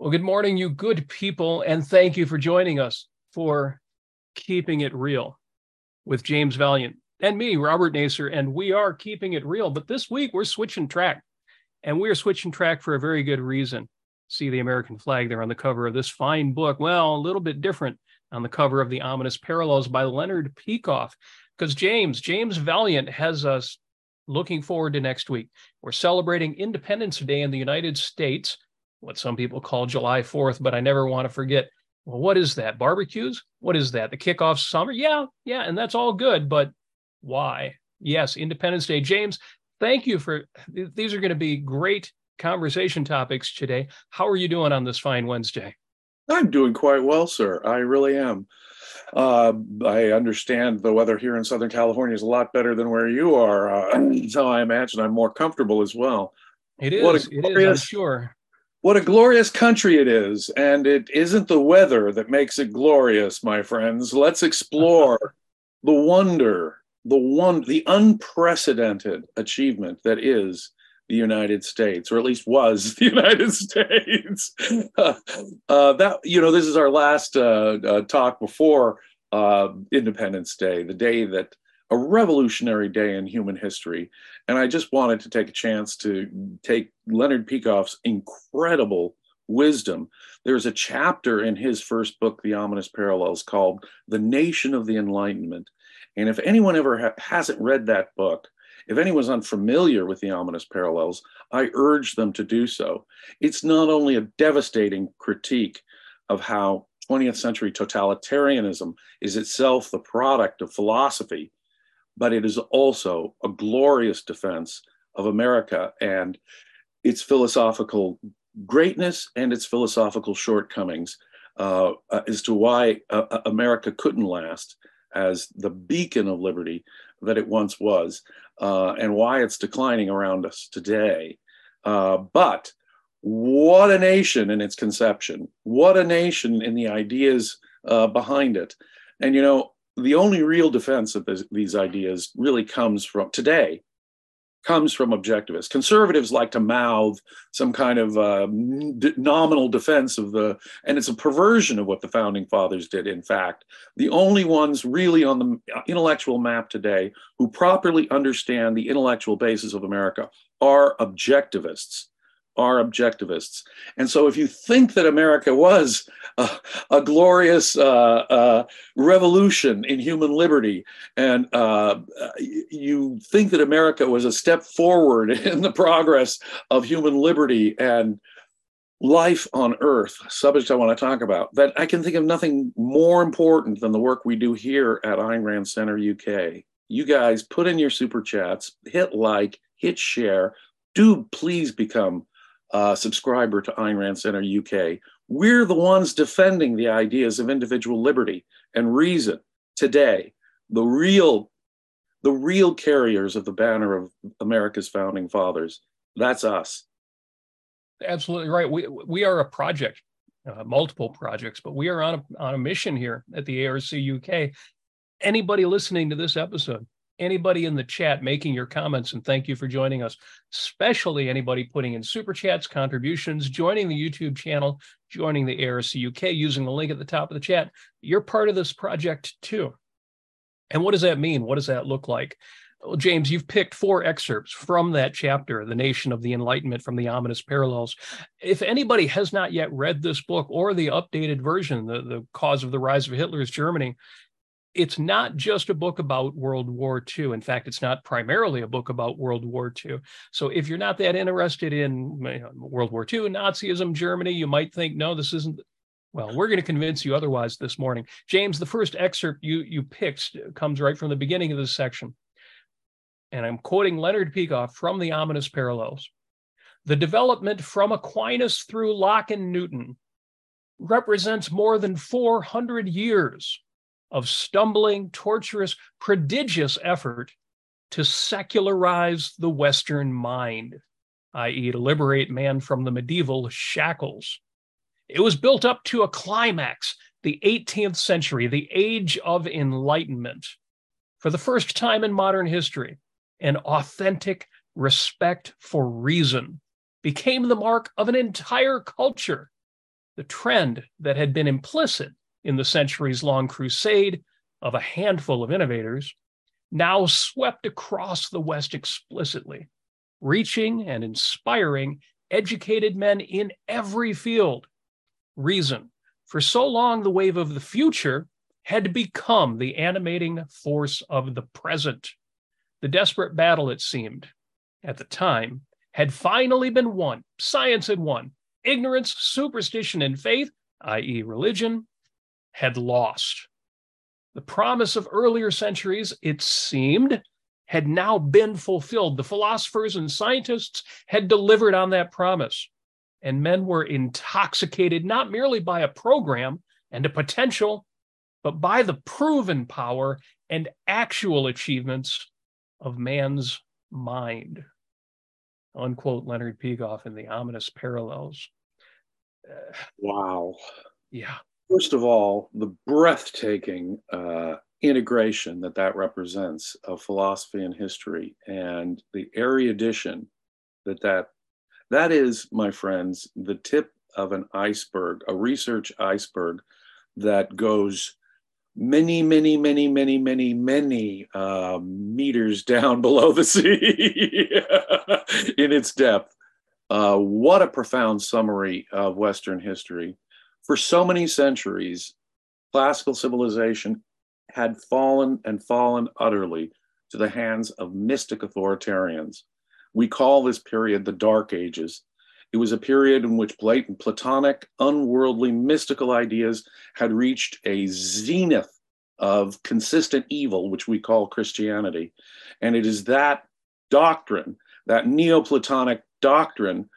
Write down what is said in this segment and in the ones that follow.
Well, good morning, you good people, and thank you for joining us for Keeping It Real with James Valliant and me, Robert Nasir, and we are keeping it real. But this week we're switching track, and we are switching track for a very good reason. See the American flag there on the cover of this fine book. Well, a little bit different on the cover of The Ominous Parallels by Leonard Peikoff, because James, James Valliant has us looking forward to next week. We're celebrating Independence Day in the United States what some people call July 4th, but I never want to forget. Well, what is that? Barbecues? What is that? The kickoff summer? Yeah, yeah, and that's all good, but why? Yes, Independence Day. James, thank you for these are going to be great conversation topics today. How are you doing on this fine Wednesday? I'm doing quite well, sir. I really am. Uh, I understand the weather here in Southern California is a lot better than where you are, uh, so I imagine I'm more comfortable as well. It is. What a glorious, it is. I'm sure what a glorious country it is. And it isn't the weather that makes it glorious, my friends. Let's explore the wonder, the one, the unprecedented achievement that is the United States, or at least was the United States. uh, that you know, this is our last uh, uh, talk before uh, Independence Day, the day that a revolutionary day in human history. And I just wanted to take a chance to take Leonard Peikoff's incredible wisdom. There's a chapter in his first book, The Ominous Parallels, called The Nation of the Enlightenment. And if anyone ever ha- hasn't read that book, if anyone's unfamiliar with the ominous parallels, I urge them to do so. It's not only a devastating critique of how 20th century totalitarianism is itself the product of philosophy but it is also a glorious defense of America and its philosophical greatness and its philosophical shortcomings uh, uh, as to why uh, uh, America couldn't last as the beacon of liberty that it once was, uh, and why it's declining around us today. Uh, but what a nation in its conception! What a nation in the ideas behind it! And you know, the only real defense of this, these ideas really comes from today comes from objectivists. Conservatives like to mouth some kind of uh, nominal defense of the and it's a perversion of what the founding fathers did in fact. The only ones really on the intellectual map today who properly understand the intellectual basis of america are objectivists are objectivists. And so, if you think that America was a, a glorious uh, uh, revolution in human liberty, and uh, you think that America was a step forward in the progress of human liberty and life on earth, subject I want to talk about, that I can think of nothing more important than the work we do here at Ayn Rand Center UK. You guys put in your super chats, hit like, hit share. Do please become uh, subscriber to Ayn Rand Center UK. We're the ones defending the ideas of individual liberty and reason today. The real, the real carriers of the banner of America's founding fathers. That's us. Absolutely right. We we are a project, uh, multiple projects, but we are on a, on a mission here at the ARC UK. Anybody listening to this episode anybody in the chat making your comments, and thank you for joining us, especially anybody putting in super chats, contributions, joining the YouTube channel, joining the ARC UK using the link at the top of the chat. You're part of this project too. And what does that mean? What does that look like? Well, James, you've picked four excerpts from that chapter, The Nation of the Enlightenment from the Ominous Parallels. If anybody has not yet read this book or the updated version, The, the Cause of the Rise of Hitler's Germany, it's not just a book about World War II. In fact, it's not primarily a book about World War II. So if you're not that interested in World War II, Nazism, Germany, you might think, no, this isn't. Well, we're going to convince you otherwise this morning. James, the first excerpt you you picked comes right from the beginning of this section. And I'm quoting Leonard Peikoff from the Ominous Parallels. The development from Aquinas through Locke and Newton represents more than 400 years of stumbling, torturous, prodigious effort to secularize the Western mind, i.e., to liberate man from the medieval shackles. It was built up to a climax, the 18th century, the age of enlightenment. For the first time in modern history, an authentic respect for reason became the mark of an entire culture the trend that had been implicit in the centuries long crusade of a handful of innovators now swept across the West explicitly, reaching and inspiring educated men in every field. Reason for so long, the wave of the future had become the animating force of the present. The desperate battle, it seemed, at the time, had finally been won. Science had won. Ignorance, superstition, and faith, i.e., religion, had lost. The promise of earlier centuries, it seemed, had now been fulfilled. The philosophers and scientists had delivered on that promise, and men were intoxicated not merely by a program and a potential, but by the proven power and actual achievements of man's mind. Unquote Leonard Peikoff in the ominous parallels. Wow. Yeah. First of all, the breathtaking uh, integration that that represents of philosophy and history and the erudition that that that is my friends the tip of an iceberg a research iceberg that goes many many many many many many uh, meters down below the sea in its depth. Uh, what a profound summary of western history for so many centuries classical civilization had fallen and fallen utterly to the hands of mystic authoritarians. We call this period the Dark Ages. It was a period in which blatant Platonic, unworldly, mystical ideas had reached a zenith of consistent evil, which we call Christianity. And it is that doctrine, that Neoplatonic doctrine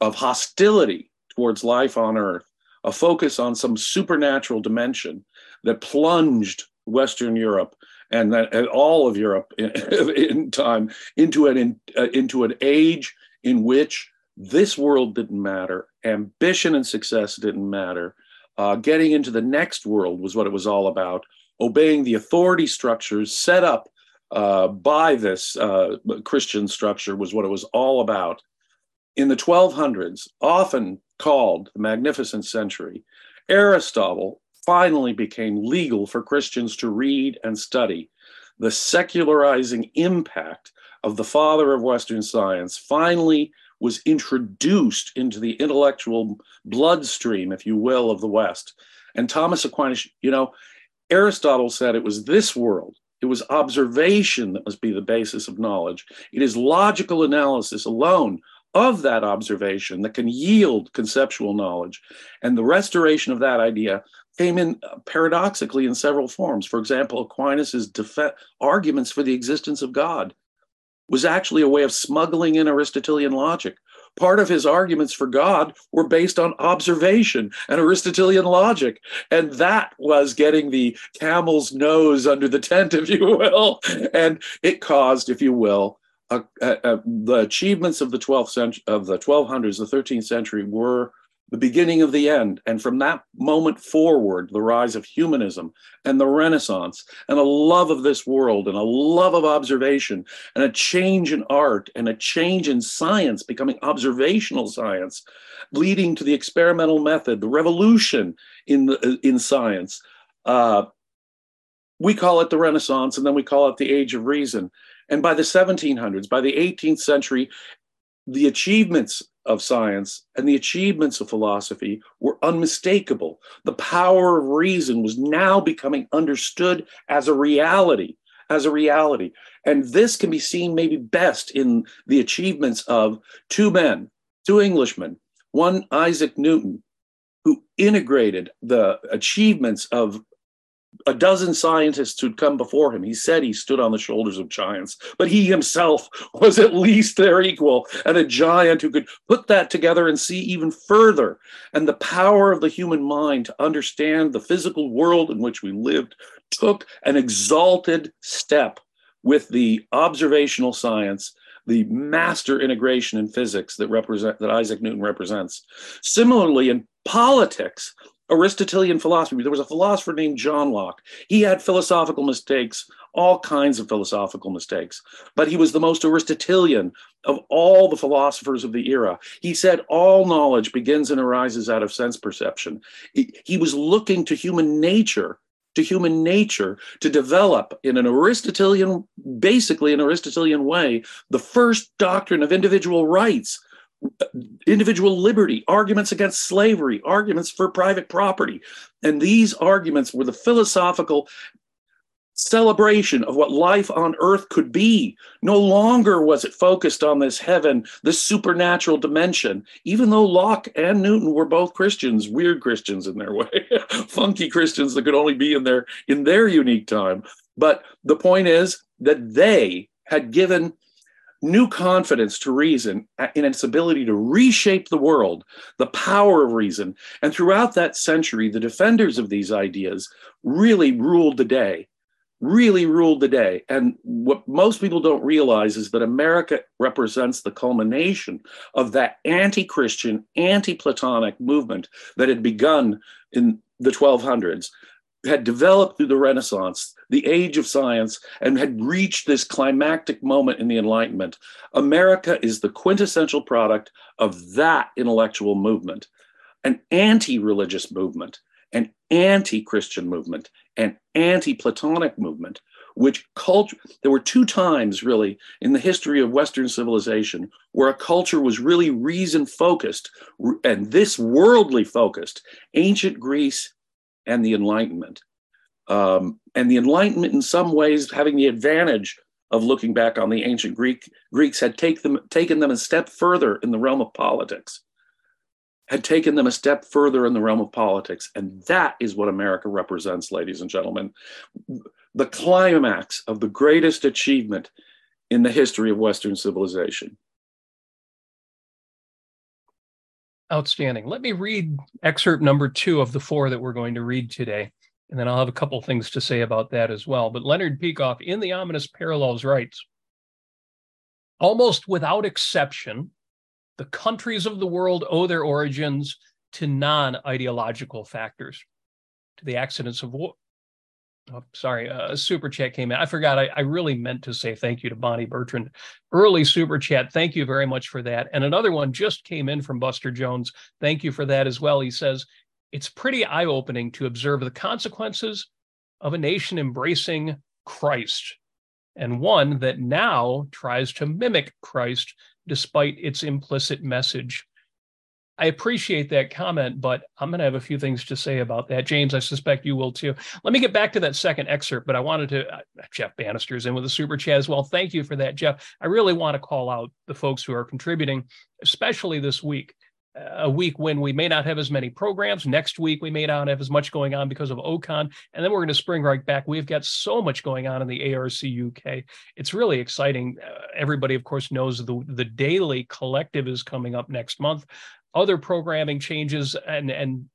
of hostility towards life on earth, a focus on some supernatural dimension that plunged Western Europe and, that, and all of Europe in, in time into an in, uh, into an age in which this world didn't matter, ambition and success didn't matter. Uh, getting into the next world was what it was all about. Obeying the authority structures set up uh, by this uh, Christian structure was what it was all about. In the 1200s, often called the Magnificent Century, Aristotle finally became legal for Christians to read and study. The secularizing impact of the father of Western science finally was introduced into the intellectual bloodstream, if you will, of the West. And Thomas Aquinas, you know, Aristotle said it was this world, it was observation that must be the basis of knowledge. It is logical analysis alone of that observation that can yield conceptual knowledge. And the restoration of that idea came in uh, paradoxically in several forms. For example, Aquinas's def- arguments for the existence of God was actually a way of smuggling in Aristotelian logic. Part of his arguments for God were based on observation and Aristotelian logic. And that was getting the camel's nose under the tent, if you will. And it caused, if you will, uh, uh, the achievements of the 12th century, of the 1200s, the 13th century were the beginning of the end. And from that moment forward, the rise of humanism and the Renaissance and a love of this world and a love of observation and a change in art and a change in science becoming observational science, leading to the experimental method, the revolution in, the, in science. Uh, we call it the Renaissance and then we call it the Age of Reason. And by the 1700s, by the 18th century, the achievements of science and the achievements of philosophy were unmistakable. The power of reason was now becoming understood as a reality, as a reality. And this can be seen maybe best in the achievements of two men, two Englishmen, one Isaac Newton, who integrated the achievements of a dozen scientists who'd come before him. He said he stood on the shoulders of giants, but he himself was at least their equal and a giant who could put that together and see even further. And the power of the human mind to understand the physical world in which we lived took an exalted step with the observational science the master integration in physics that represent that Isaac Newton represents. Similarly, in politics, Aristotelian philosophy. There was a philosopher named John Locke. He had philosophical mistakes, all kinds of philosophical mistakes, but he was the most Aristotelian of all the philosophers of the era. He said all knowledge begins and arises out of sense perception. He, was looking to human nature to human nature to develop in an Aristotelian, basically an Aristotelian way, the first doctrine of individual rights, individual liberty, arguments against slavery, arguments for private property. And these arguments were the philosophical celebration of what life on earth could be. No longer was it focused on this heaven, this supernatural dimension, even though Locke and Newton were both Christians, weird Christians in their way, funky Christians that could only be in their in their unique time. But the point is that they had given new confidence to reason in its ability to reshape the world, the power of reason. And throughout that century, the defenders of these ideas really ruled the day, really ruled the day. And what most people don't realize is that America represents the culmination of that anti Christian, anti Platonic movement that had begun in the 1200s had developed through the Renaissance, the age of science, and had reached this climactic moment in the Enlightenment. America is the quintessential product of that intellectual movement, an anti religious movement, an anti Christian movement, an anti Platonic movement. Which culture, there were two times really in the history of Western civilization where a culture was really reason focused and this worldly focused, ancient Greece and the Enlightenment. Um, and the Enlightenment, in some ways, having the advantage of looking back on the ancient Greek Greeks, had take them, taken them a step further in the realm of politics. Had taken them a step further in the realm of politics, and that is what America represents, ladies and gentlemen. The climax of the greatest achievement in the history of Western civilization. Outstanding. Let me read excerpt number two of the four that we're going to read today, and then I'll have a couple things to say about that as well. But Leonard Peikoff, in The Ominous Parallels, writes Almost without exception, the countries of the world owe their origins to non ideological factors, to the accidents of war, Oh, sorry, uh, a super chat came in. I forgot. I, I, really meant to say thank you to Bonnie Bertrand. Early super chat. Thank you very much for that. And another one just came in from Buster Jones. Thank you for that as well. He says it's pretty eye opening to observe the consequences of a nation embracing Christ and one that now tries to mimic Christ despite its implicit message. I appreciate that comment, but I'm going to have a few things to say about that. James, I suspect you will too. Let me get back to that second excerpt, but I wanted to, uh, Jeff Bannister's in with a super chat as well. Thank you for that, Jeff. I really want to call out the folks who are contributing, especially this week. Uh, a week when we may not have as many programs. Next week, we may not have as much going on because of OCON. And then we're going to spring right back. We've got so much going on in the ARC UK. It's really exciting. Uh, everybody, of course, knows the, the daily collective is coming up next month other programming changes and and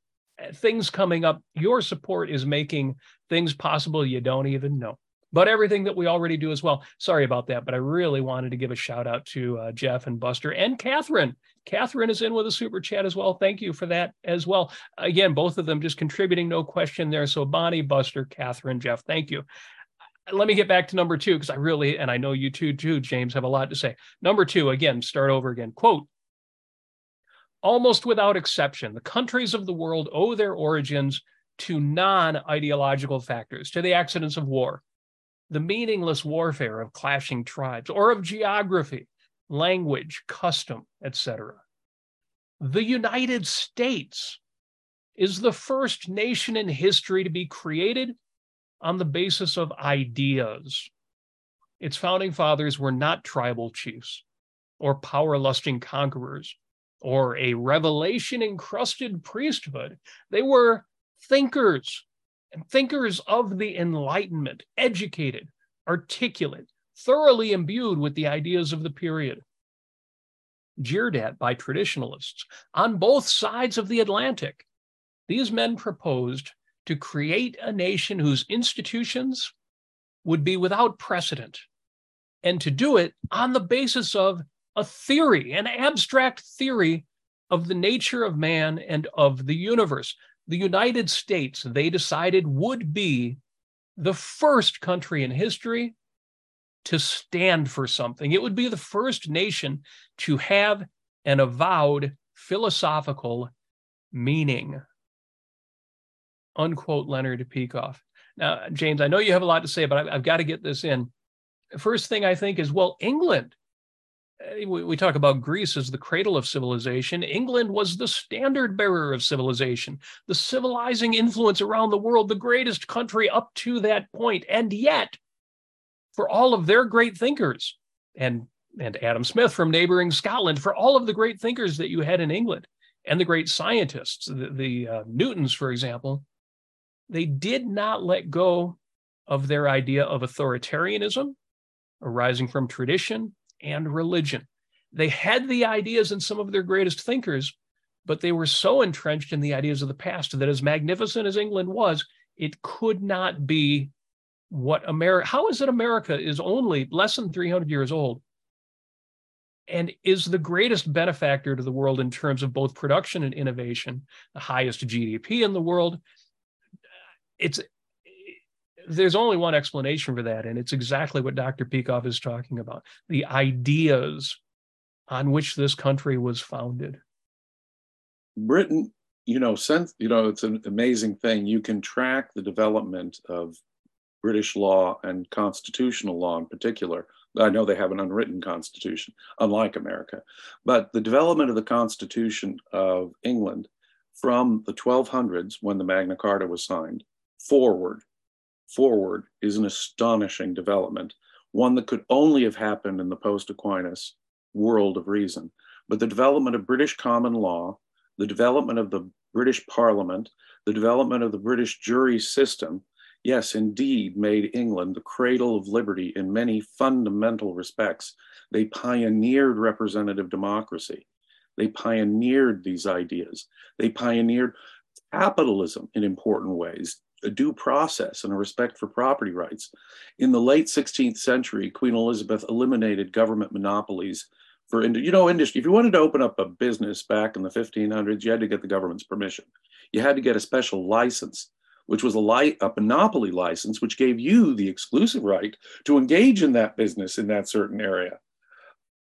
things coming up your support is making things possible you don't even know. But everything that we already do as well. Sorry about that but i really wanted to give a shout out to uh, jeff and buster and catherine. Catherine is in with a super chat as well. Thank you for that as well. Again both of them just contributing no question there. So bonnie buster catherine jeff thank you. Let me get back to number two because i really and i know you too too james have a lot to say. Number two again start over again. Quote almost without exception, the countries of the world owe their origins to non ideological factors, to the accidents of war, the meaningless warfare of clashing tribes, or of geography, language, custom, etc. The United States is the first nation in history to be created on the basis of ideas. Its founding fathers were not tribal chiefs or power lusting conquerors or a revelation encrusted priesthood. They were thinkers and thinkers of the Enlightenment, educated, articulate, thoroughly imbued with the ideas of the period. Jeered at by traditionalists on both sides of the Atlantic, these men proposed to create a nation whose institutions would be without precedent, and to do it on the basis of a theory, an abstract theory of the nature of man and of the universe. the United States, they decided, would be the first country in history to stand for something. It would be the first nation to have an avowed philosophical meaning. Unquote Leonard Peikoff. Now, James, I know you have a lot to say, but I've, I've got to get this in. First thing I think is, well, England. We, we talk about Greece as the cradle of civilization. England was the standard bearer of civilization, the civilizing influence around the world, the greatest country up to that point. And yet, for all of their great thinkers, and and Adam Smith from neighboring Scotland, for all of the great thinkers that you had in England and the great scientists, the, the uh, Newtons, for example, they did not let go of their idea of authoritarianism arising from tradition and religion. They had the ideas in some of their greatest thinkers, but they were so entrenched in the ideas of the past that as magnificent as England was, it could not be what America, how is it America is only less than 300 years old and is the greatest benefactor to the world in terms of both production and innovation, the highest GDP in the world, it's there's only one explanation for that, and it's exactly what Dr. Peikoff is talking about the ideas on which this country was founded. Britain, you know, since you know, it's an amazing thing. You can track the development of British law and constitutional law in particular. I know they have an unwritten constitution, unlike America, but the development of the Constitution of England from the 1200s, when the Magna Carta was signed, forward, forward is an astonishing development, one that could only have happened in the post Aquinas world of reason. But the development of British common law, the development of the British Parliament, the development of the British jury system, yes, indeed, made England the cradle of liberty in many fundamental respects. They pioneered representative democracy. They pioneered these ideas. They pioneered capitalism in important ways, due process and a respect for property rights. In the late 16th century, Queen Elizabeth eliminated government monopolies for, you know, industry. If you wanted to open up a business back in the 1500s, you had to get the government's permission. You had to get a special license, which was a, li- a monopoly license, which gave you the exclusive right to engage in that business in that certain area.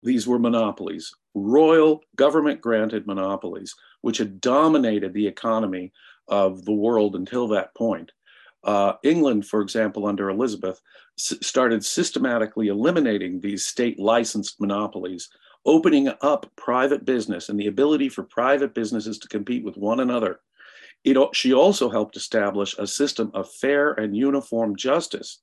These were monopolies, royal government granted monopolies, which had dominated the economy of the world until that point. Uh, England, for example, under Elizabeth, s- started systematically eliminating these state licensed monopolies, opening up private business and the ability for private businesses to compete with one another. It, she also helped establish a system of fair and uniform justice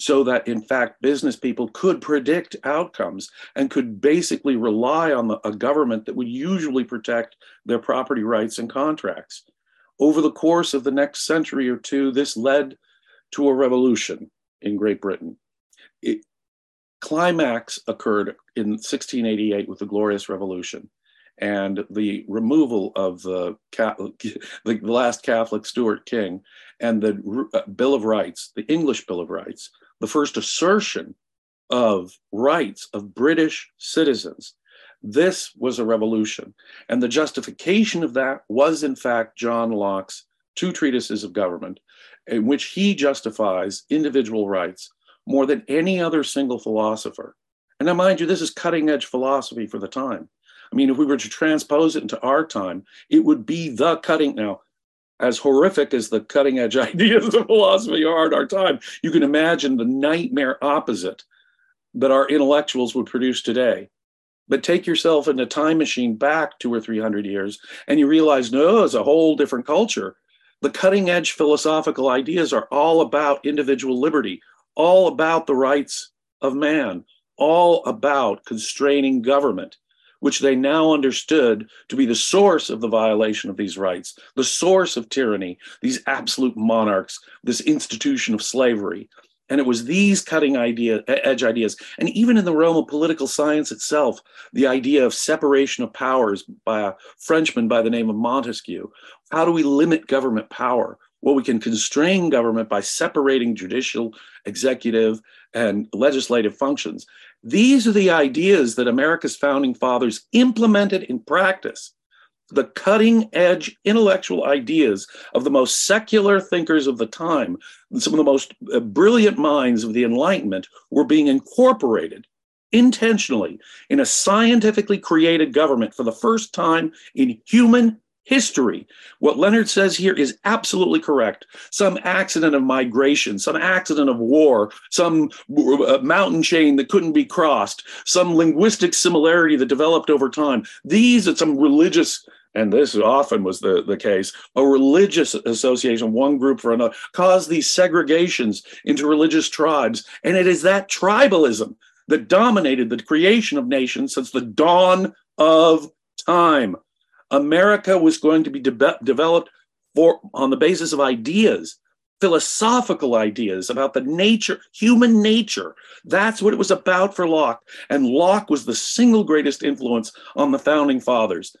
so that in fact business people could predict outcomes and could basically rely on the, a government that would usually protect their property rights and contracts. Over the course of the next century or two, this led to a revolution in Great Britain. It, climax occurred in 1688 with the Glorious Revolution and the removal of the, Catholic, the last Catholic Stuart king and the uh, Bill of Rights, the English Bill of Rights, the first assertion of rights of British citizens this was a revolution. And the justification of that was, in fact, John Locke's two treatises of government, in which he justifies individual rights more than any other single philosopher. And now, mind you, this is cutting edge philosophy for the time. I mean, if we were to transpose it into our time, it would be the cutting. Now, as horrific as the cutting edge ideas of philosophy are in our time, you can imagine the nightmare opposite that our intellectuals would produce today but take yourself in a time machine back two or three hundred years, and you realize, no, it's a whole different culture. The cutting edge philosophical ideas are all about individual liberty, all about the rights of man, all about constraining government, which they now understood to be the source of the violation of these rights, the source of tyranny, these absolute monarchs, this institution of slavery. And it was these cutting idea, edge ideas. And even in the realm of political science itself, the idea of separation of powers by a Frenchman by the name of Montesquieu. How do we limit government power? Well, we can constrain government by separating judicial, executive, and legislative functions. These are the ideas that America's founding fathers implemented in practice the cutting edge intellectual ideas of the most secular thinkers of the time, some of the most uh, brilliant minds of the Enlightenment, were being incorporated intentionally in a scientifically created government for the first time in human history. What Leonard says here is absolutely correct. Some accident of migration, some accident of war, some uh, mountain chain that couldn't be crossed, some linguistic similarity that developed over time. These are some religious and this often was the, the case, a religious association, one group for another, caused these segregations into religious tribes. And it is that tribalism that dominated the creation of nations since the dawn of time. America was going to be de- developed for, on the basis of ideas, philosophical ideas about the nature, human nature. That's what it was about for Locke. And Locke was the single greatest influence on the founding fathers.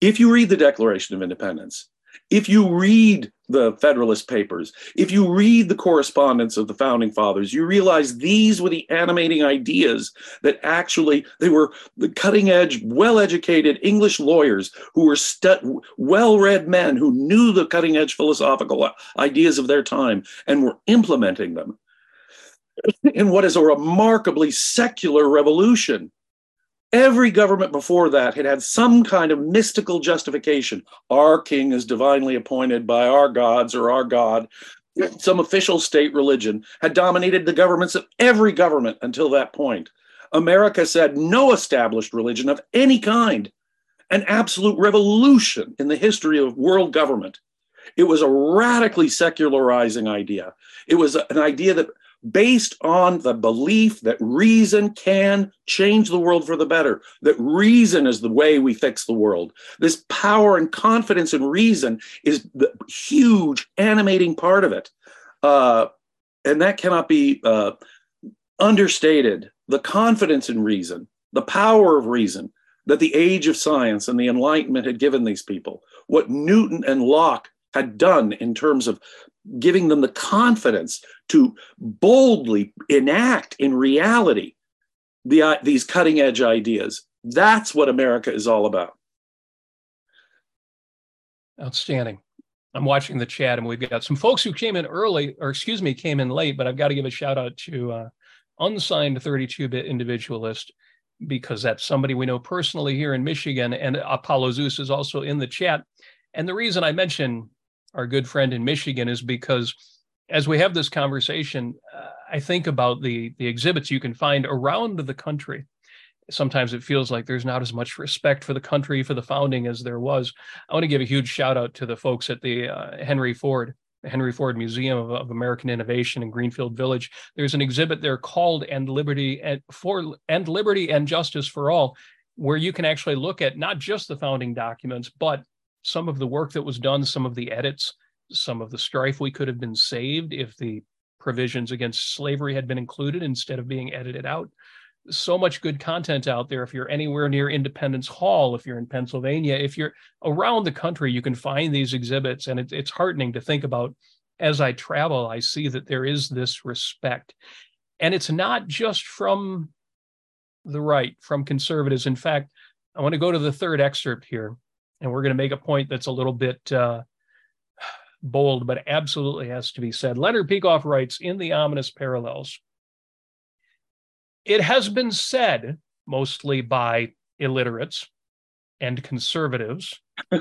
If you read the Declaration of Independence, if you read the Federalist Papers, if you read the correspondence of the founding fathers, you realize these were the animating ideas that actually they were the cutting edge, well educated English lawyers who were stu- well read men who knew the cutting edge philosophical ideas of their time and were implementing them in what is a remarkably secular revolution Every government before that had had some kind of mystical justification. Our king is divinely appointed by our gods or our God. Some official state religion had dominated the governments of every government until that point. America said no established religion of any kind, an absolute revolution in the history of world government. It was a radically secularizing idea. It was an idea that based on the belief that reason can change the world for the better, that reason is the way we fix the world. This power and confidence in reason is the huge animating part of it. Uh, and that cannot be uh, understated. The confidence in reason, the power of reason that the age of science and the Enlightenment had given these people, what Newton and Locke had done in terms of giving them the confidence to boldly enact in reality the, uh, these cutting edge ideas. That's what America is all about. Outstanding. I'm watching the chat, and we've got some folks who came in early, or excuse me, came in late. But I've got to give a shout out to uh, unsigned 32-bit individualist because that's somebody we know personally here in Michigan, and Apollo Zeus is also in the chat. And the reason I mention our good friend in Michigan is because as we have this conversation, uh, I think about the the exhibits you can find around the country. Sometimes it feels like there's not as much respect for the country for the founding as there was. I want to give a huge shout out to the folks at the uh, Henry Ford the Henry Ford Museum of, of, American Innovation in Greenfield Village. There's an exhibit there called "And Liberty and for and Liberty and Justice for All," where you can actually look at not just the founding documents, but some of the work that was done, some of the edits, some of the strife we could have been saved if the provisions against slavery had been included instead of being edited out. So much good content out there. If you're anywhere near Independence Hall, if you're in Pennsylvania, if you're around the country, you can find these exhibits. And it, it's heartening to think about as I travel, I see that there is this respect. And it's not just from the right, from conservatives. In fact, I want to go to the third excerpt here and we're going to make a point that's a little bit uh, bold, but absolutely has to be said. Leonard Peikoff writes in the ominous parallels. It has been said, mostly by illiterates and conservatives.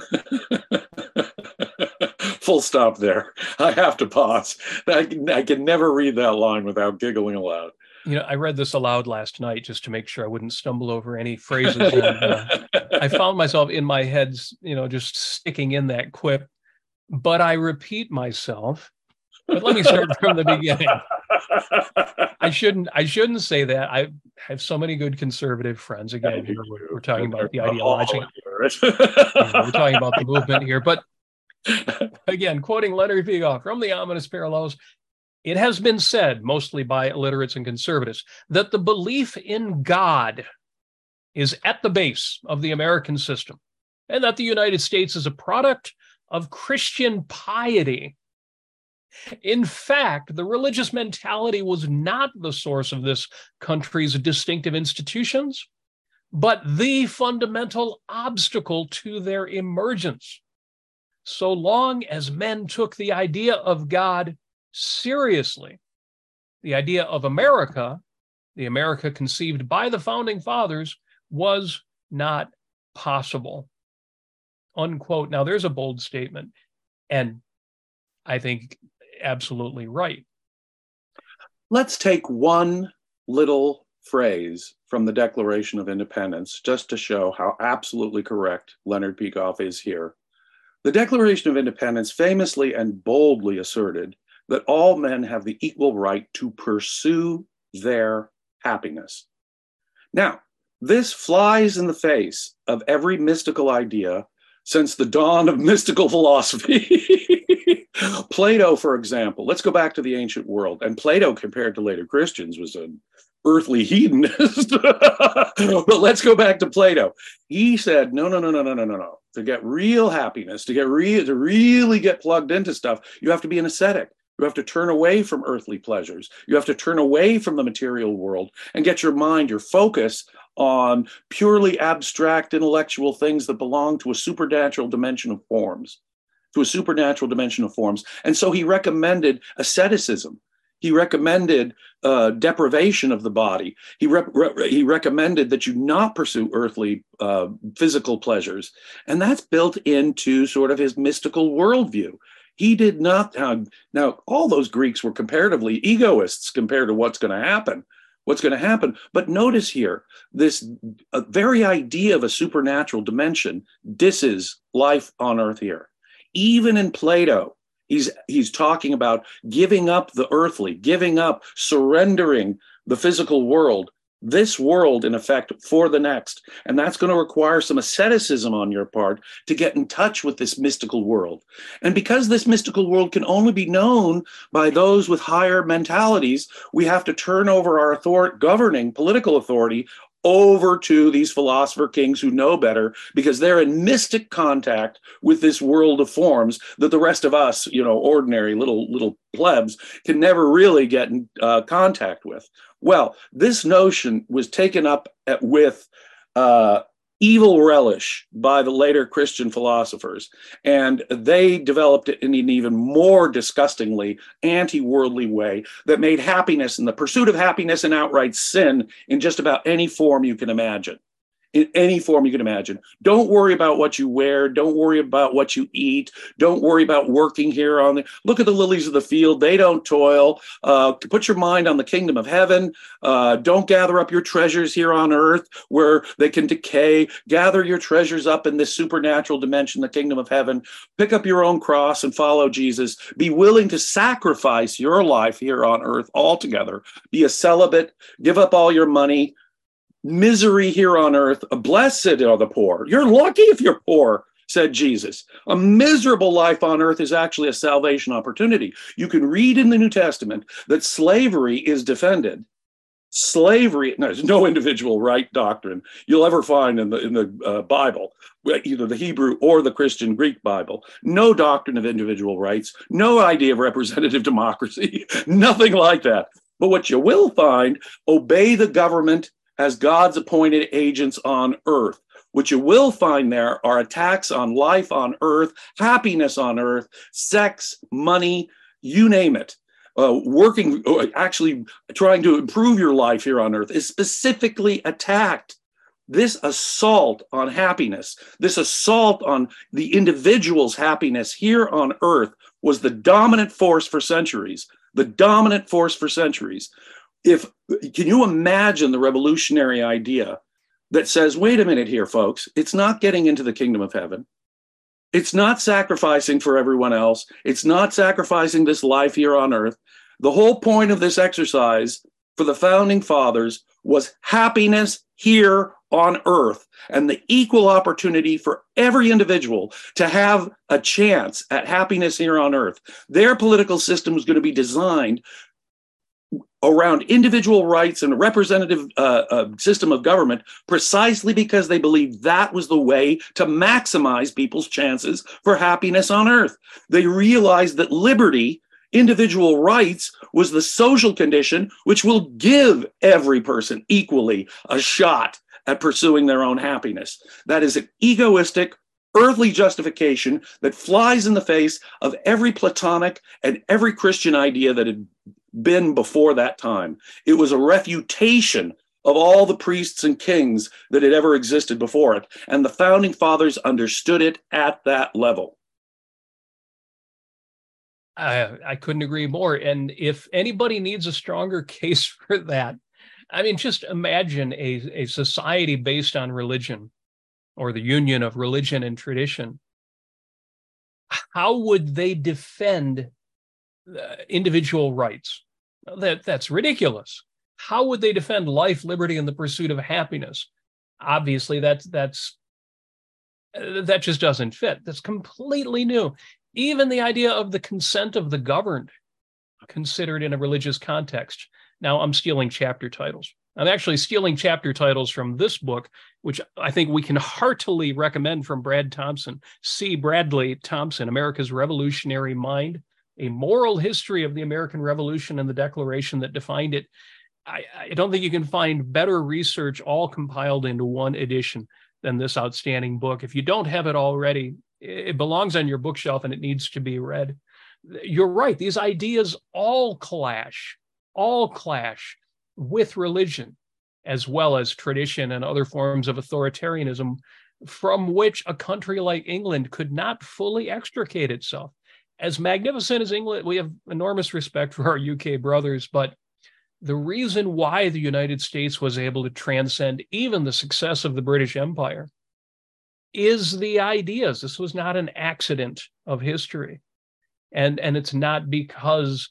Full stop there. I have to pause. I can, I can never read that line without giggling aloud you know, I read this aloud last night just to make sure I wouldn't stumble over any phrases. and, uh, I found myself in my head, you know, just sticking in that quip. But I repeat myself. But let me start from the beginning. I shouldn't. I shouldn't say that. I have so many good conservative friends. Again, here we're, we're talking about the ideology. we're talking about the movement here, but again, quoting Leonard Peikoff from the ominous parallels, it has been said, mostly by illiterates and conservatives, that the belief in God is at the base of the American system, and that the United States is a product of Christian piety. In fact, the religious mentality was not the source of this country's distinctive institutions, but the fundamental obstacle to their emergence. So long as men took the idea of God seriously, the idea of America, the America conceived by the founding fathers, was not possible. Unquote. Now, there's a bold statement, and I think absolutely right. Let's take one little phrase from the Declaration of Independence just to show how absolutely correct Leonard Peikoff is here. The Declaration of Independence famously and boldly asserted that all men have the equal right to pursue their happiness. Now, this flies in the face of every mystical idea since the dawn of mystical philosophy. Plato, for example, let's go back to the ancient world. And Plato, compared to later Christians, was an earthly hedonist. but let's go back to Plato. He said, no, no, no, no, no, no, no, no. To get real happiness, to get real, to really get plugged into stuff, you have to be an ascetic. You have to turn away from earthly pleasures. You have to turn away from the material world and get your mind, your focus on purely abstract intellectual things that belong to a supernatural dimension of forms, to a supernatural dimension of forms. And so he recommended asceticism. He recommended uh, deprivation of the body. He, re- he recommended that you not pursue earthly uh, physical pleasures. And that's built into sort of his mystical worldview. He did not have, now, all those Greeks were comparatively egoists compared to what's going to happen. What's going to happen? But notice here, this very idea of a supernatural dimension disses life on earth here. Even in Plato, he's he's talking about giving up the earthly, giving up, surrendering the physical world this world, in effect, for the next. And that's going to require some asceticism on your part to get in touch with this mystical world. And because this mystical world can only be known by those with higher mentalities, we have to turn over our author- governing political authority over to these philosopher kings who know better because they're in mystic contact with this world of forms that the rest of us you know ordinary little little plebs can never really get in uh, contact with. Well, this notion was taken up at, with uh, evil relish by the later Christian philosophers, and they developed it in an even more disgustingly anti worldly way that made happiness and the pursuit of happiness an outright sin in just about any form you can imagine in any form you can imagine. Don't worry about what you wear. Don't worry about what you eat. Don't worry about working here on the. Look at the lilies of the field. They don't toil. Uh, put your mind on the kingdom of heaven. Uh, don't gather up your treasures here on earth where they can decay. Gather your treasures up in this supernatural dimension, the kingdom of heaven. Pick up your own cross and follow Jesus. Be willing to sacrifice your life here on earth altogether. Be a celibate. Give up all your money misery here on earth. Blessed are the poor. You're lucky if you're poor, said Jesus. A miserable life on earth is actually a salvation opportunity. You can read in the New Testament that slavery is defended. Slavery, no, there's no individual right doctrine you'll ever find in the in the uh, Bible, either the Hebrew or the Christian Greek Bible. No doctrine of individual rights, no idea of representative democracy, nothing like that. But what you will find, obey the government as God's appointed agents on earth. What you will find there are attacks on life on earth, happiness on earth, sex, money, you name it. Uh, working, uh, actually trying to improve your life here on earth is specifically attacked. This assault on happiness, this assault on the individual's happiness here on earth was the dominant force for centuries. The dominant force for centuries if can you imagine the revolutionary idea that says wait a minute here folks it's not getting into the kingdom of heaven. It's not sacrificing for everyone else. It's not sacrificing this life here on earth. The whole point of this exercise for the founding fathers was happiness here on earth and the equal opportunity for every individual to have a chance at happiness here on earth. Their political system was going to be designed around individual rights and representative uh, uh, system of government precisely because they believed that was the way to maximize people's chances for happiness on earth. They realized that liberty, individual rights, was the social condition which will give every person equally a shot at pursuing their own happiness. That is an egoistic, earthly justification that flies in the face of every Platonic and every Christian idea that had been before that time. It was a refutation of all the priests and kings that had ever existed before it. And the founding fathers understood it at that level. I, I couldn't agree more. And if anybody needs a stronger case for that, I mean, just imagine a, a society based on religion or the union of religion and tradition. How would they defend individual rights? That, that's ridiculous. How would they defend life, liberty, and the pursuit of happiness? Obviously, that's that's uh, that just doesn't fit. That's completely new. Even the idea of the consent of the governed, considered in a religious context. Now, I'm stealing chapter titles. I'm actually stealing chapter titles from this book, which I think we can heartily recommend from Brad Thompson. C. Bradley Thompson, America's Revolutionary Mind, a moral history of the American Revolution and the declaration that defined it. I, I don't think you can find better research all compiled into one edition than this outstanding book. If you don't have it already, it belongs on your bookshelf and it needs to be read. You're right. These ideas all clash, all clash with religion, as well as tradition and other forms of authoritarianism from which a country like England could not fully extricate itself. As magnificent as England, we have enormous respect for our UK brothers, but the reason why the United States was able to transcend even the success of the British Empire is the ideas. This was not an accident of history. And, and it's not because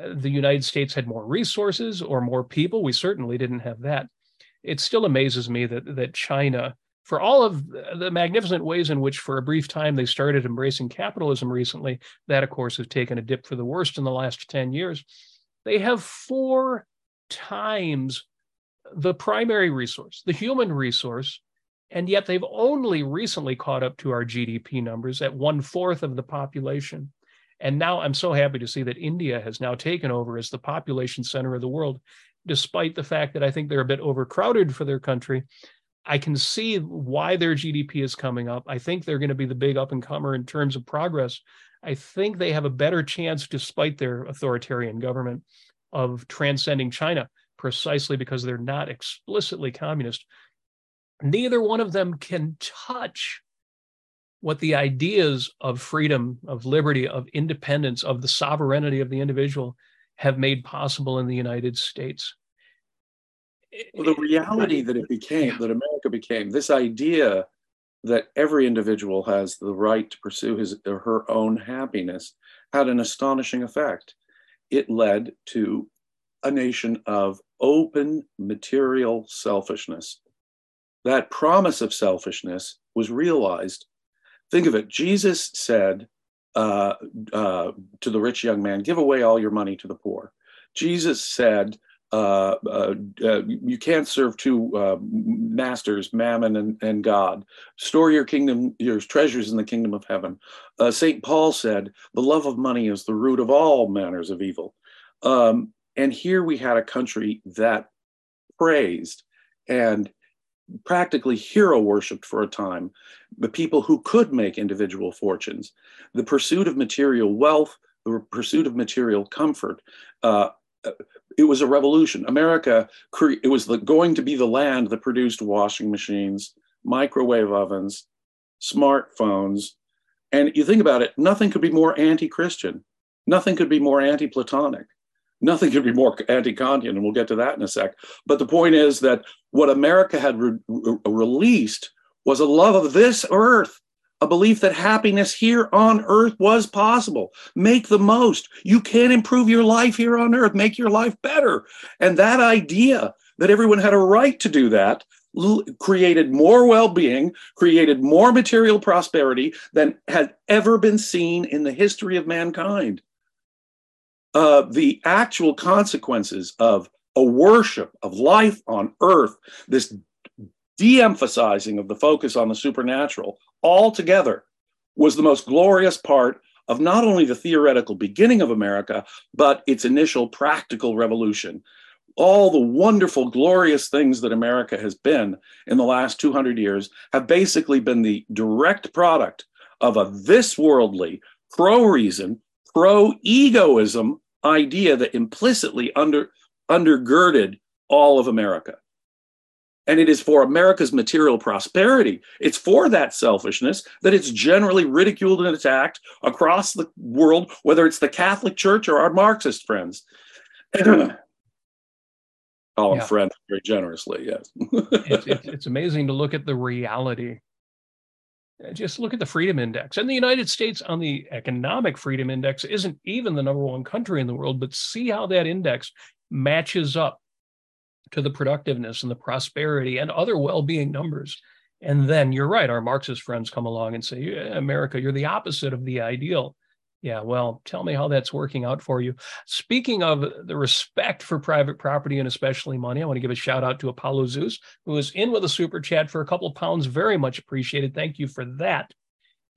uh, the United States had more resources or more people. We certainly didn't have that. It still amazes me that that China, for all of the magnificent ways in which, for a brief time, they started embracing capitalism recently, that of course has taken a dip for the worst in the last ten years. They have four times the primary resource, the human resource, and yet they've only recently caught up to our GDP numbers at one fourth of the population. And now I'm so happy to see that India has now taken over as the population center of the world, despite the fact that I think they're a bit overcrowded for their country. I can see why their GDP is coming up. I think they're going to be the big up and comer in terms of progress. I think they have a better chance, despite their authoritarian government, of transcending China precisely because they're not explicitly communist. Neither one of them can touch what the ideas of freedom, of liberty, of independence, of the sovereignty of the individual have made possible in the United States. Well, the reality that it became, that America became, this idea that every individual has the right to pursue his or her own happiness had an astonishing effect. It led to a nation of open material selfishness. That promise of selfishness was realized Think of it. Jesus said uh, uh, to the rich young man, Give away all your money to the poor. Jesus said, uh, uh, uh you can't serve two uh, masters, mammon and, and, God. Store your kingdom, your treasures in the kingdom of heaven. St. Paul said, the love of money is the root of all manners of evil. Um, and here we had a country that praised and practically hero worshipped for a time the people who could make individual fortunes. The pursuit of material wealth, the pursuit of material comfort. It was a revolution. America, it was the, going to be the land that produced washing machines, microwave ovens, smartphones. And you think about it, nothing could be more anti Christian, nothing could be more anti Platonic. Nothing could be more anti-Kantian, and we'll get to that in a sec. But the point is that what America had re- re- released was a love of this earth, a belief that happiness here on earth was possible. Make the most. You can improve your life here on earth, make your life better. And that idea that everyone had a right to do that created more well-being created more material prosperity than had ever been seen in the history of mankind uh, the actual consequences of a worship of life on earth, this de emphasizing of the focus on the supernatural altogether was the most glorious part of not only the theoretical beginning of America, but its initial practical revolution. all the wonderful, glorious things that America has been in the last 200 years have basically been the direct product of a this worldly, pro reason, pro egoism idea that implicitly under, undergirded all of America. And it is for America's material prosperity. It's for that selfishness that it's generally ridiculed and attacked across the world, whether it's the Catholic Church or our Marxist friends. call them yeah. friends very generously. Yes, it's, it's, it's amazing to look at the reality. Uh, just look at the Freedom Index, and the United States on the Economic Freedom Index isn't even the number one country in the world. But see how that index matches up to the productiveness and the prosperity and other well-being numbers. And then you're right, our Marxist friends come along and say, yeah, America, you're the opposite of the ideal. Yeah, well, tell me how that's working out for you. Speaking of the respect for private property and especially money, I want to give a shout out to Apollo Zeus, who is in with a super chat for a couple of pounds. Very much appreciated. Thank you for that.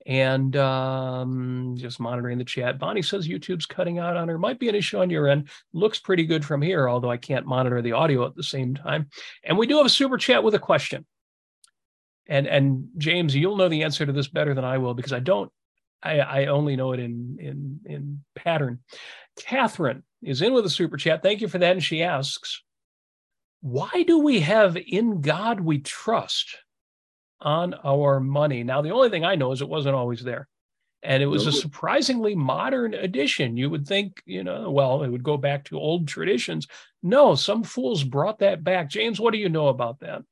And um, just monitoring the chat. Bonnie says YouTube's cutting out on her. Might be an issue on your end. Looks pretty good from here, although I can't monitor the audio at the same time. And we do have a super chat with a question. And and James, you'll know the answer to this better than I will because I don't I, I only know it in in in pattern. Catherine is in with a super chat. Thank you for that. And she asks, why do we have in God we trust on our money? Now, the only thing I know is it wasn't always there. And it was a surprisingly modern addition. You would think, you know, well, it would go back to old traditions. No, some fools brought that back. James, what do you know about that?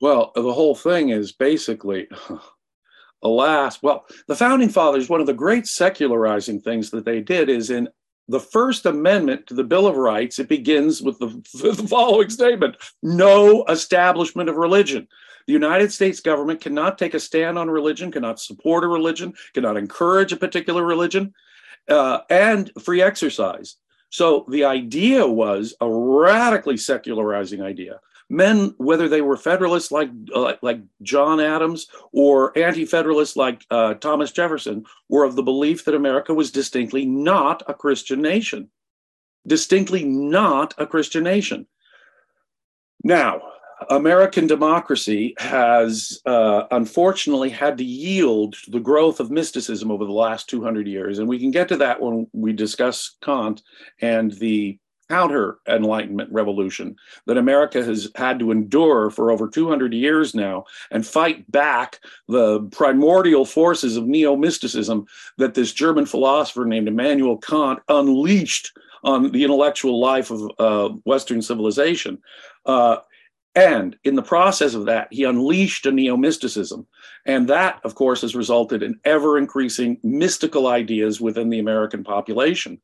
Well, the whole thing is basically alas, well, the founding fathers, one of the great secularizing things that they did is in the First Amendment to the Bill of Rights, it begins with the, the following statement no establishment of religion. The United States government cannot take a stand on religion, cannot support a religion, cannot encourage a particular religion, uh, and free exercise. So the idea was a radically secularizing idea men, whether they were Federalists like uh, like John Adams or Anti-Federalists like uh, Thomas Jefferson, were of the belief that America was distinctly not a Christian nation, distinctly not a Christian nation. Now, American democracy has uh, unfortunately had to yield to the growth of mysticism over the last 200 years. And we can get to that when we discuss Kant and the counter Enlightenment revolution that America has had to endure for over 200 years now and fight back the primordial forces of neo mysticism that this German philosopher named Immanuel Kant unleashed on the intellectual life of uh, Western civilization. Uh, and in the process of that, he unleashed a neo mysticism. And that, of course, has resulted in ever increasing mystical ideas within the American population.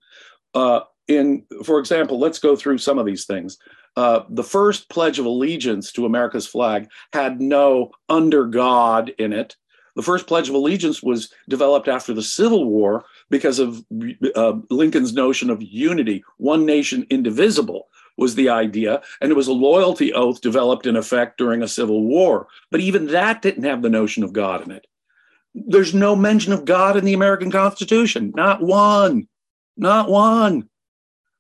Uh, in, for example, let's go through some of these things. Uh, the first Pledge of Allegiance to America's flag had no under God in it. The first Pledge of Allegiance was developed after the Civil War because of uh, Lincoln's notion of unity, one nation indivisible was the idea, and it was a loyalty oath developed in effect during a civil war. But even that didn't have the notion of God in it. There's no mention of God in the American Constitution, not one, not one.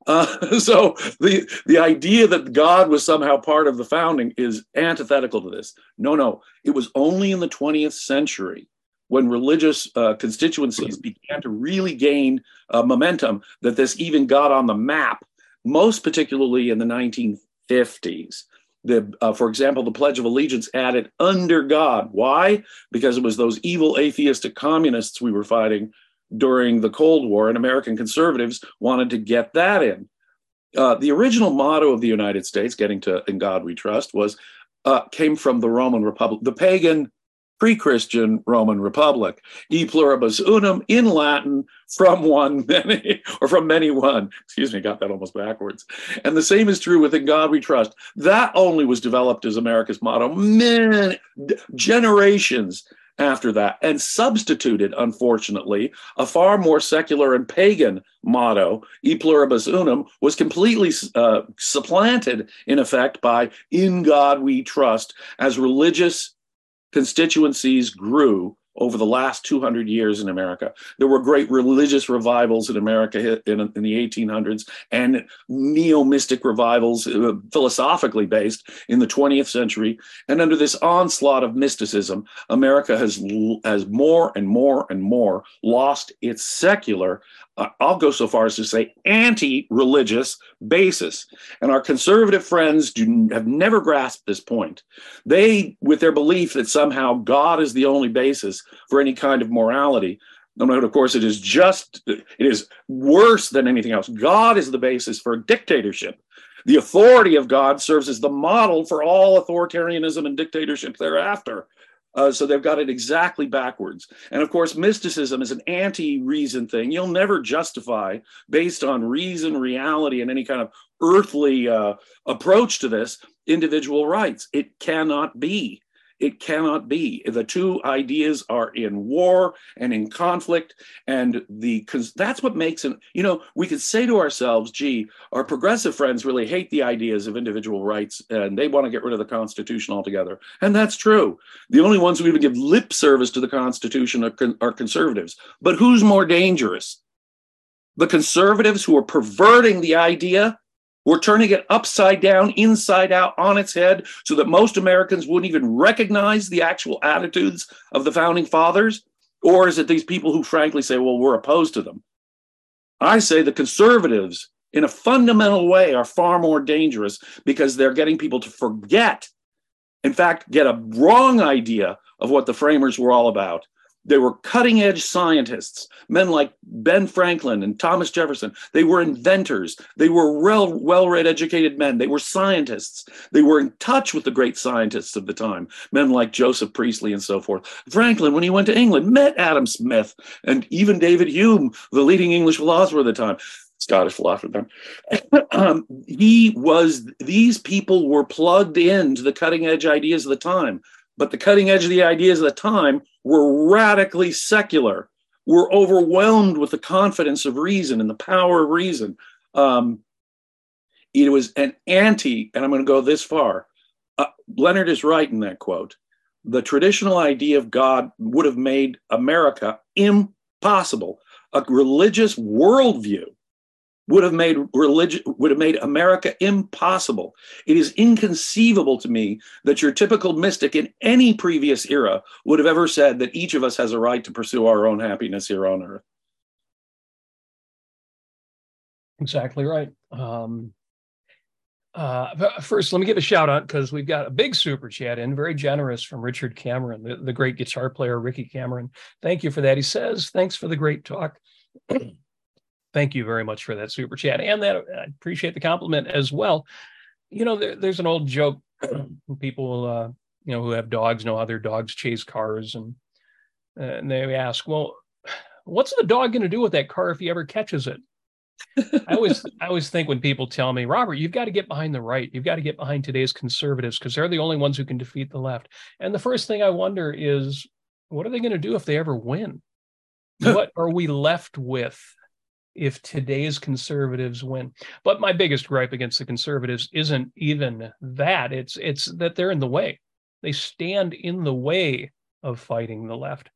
Uh, so the the idea that God was somehow part of the founding is antithetical to this. No, no, it was only in the 20th century when religious uh, constituencies began to really gain uh, momentum that this even got on the map. Most particularly in the 1950s. The, uh, for example, the Pledge of Allegiance added under God. Why? Because it was those evil atheistic communists we were fighting during the Cold War, and American conservatives wanted to get that in. Uh, the original motto of the United States, getting to "In God We Trust," was uh, came from the Roman Republic, the pagan pre-Christian Roman Republic. E pluribus unum in Latin, from one many, or from many one. Excuse me, got that almost backwards. And the same is true with "In God We Trust." That only was developed as America's motto many generations after that and substituted, unfortunately, a far more secular and pagan motto, E pluribus unum, was completely uh, supplanted, in effect, by In God We Trust, as religious constituencies grew over the last 200 years in America. There were great religious revivals in America in, in the 1800s and neo mystic revivals, uh, philosophically based, in the 20th century. And under this onslaught of mysticism, America has, has more and more and more lost its secular I'll go so far as to say anti religious basis. And our conservative friends do, have never grasped this point. They, with their belief that somehow God is the only basis for any kind of morality, no, of course, it is just, it is worse than anything else. God is the basis for dictatorship. The authority of God serves as the model for all authoritarianism and dictatorship thereafter. Uh, so they've got it exactly backwards. And of course, mysticism is an anti reason thing. You'll never justify, based on reason, reality, and any kind of earthly uh, approach to this, individual rights. It cannot be. It cannot be. The two ideas are in war and in conflict, and the because that's what makes it. You know, we could say to ourselves, "Gee, our progressive friends really hate the ideas of individual rights, and they want to get rid of the Constitution altogether." And that's true. The only ones who even give lip service to the Constitution are, are conservatives. But who's more dangerous? The conservatives who are perverting the idea we're turning it upside down, inside out, on its head, so that most Americans wouldn't even recognize the actual attitudes of the founding fathers? Or is it these people who frankly say, well, we're opposed to them? I say the conservatives, in a fundamental way, are far more dangerous because they're getting people to forget, in fact, get a wrong idea of what the framers were all about. They were cutting edge scientists, men like Ben Franklin and Thomas Jefferson. They were inventors. They were well, well read, educated men. They were scientists. They were in touch with the great scientists of the time, men like Joseph Priestley and so forth. Franklin, when he went to England, met Adam Smith and even David Hume, the leading English philosopher of the time. Scottish philosopher. um, he was, these people were plugged into the cutting edge ideas of the time. But the cutting edge of the ideas of the time were radically secular. We're overwhelmed with the confidence of reason and the power of reason. Um, it was an anti, and I'm going to go this far. Uh, Leonard is right in that quote. The traditional idea of God would have made America impossible. A religious worldview would have made religion would have made America impossible. It is inconceivable to me that your typical mystic in any previous era would have ever said that each of us has a right to pursue our own happiness here on earth. Exactly right. Um, uh, first, let me give a shout out because we've got a big super chat in, very generous from Richard Cameron, the, the great guitar player, Ricky Cameron. Thank you for that. He says, Thanks for the great talk. thank you very much for that super chat and that I appreciate the compliment as well. You know, there, there's an old joke. People, uh, you know, who have dogs know how their dogs chase cars, and and they ask, well, what's the dog going to do with that car if he ever catches it? I always I always think when people tell me, Robert, you've got to get behind the right, you've got to get behind today's conservatives because they're the only ones who can defeat the left. And the first thing I wonder is, what are they going to do if they ever win? what are we left with if today's conservatives win. But my biggest gripe against the conservatives isn't even that. It's it's that they're in the way. They stand in the way of fighting the left.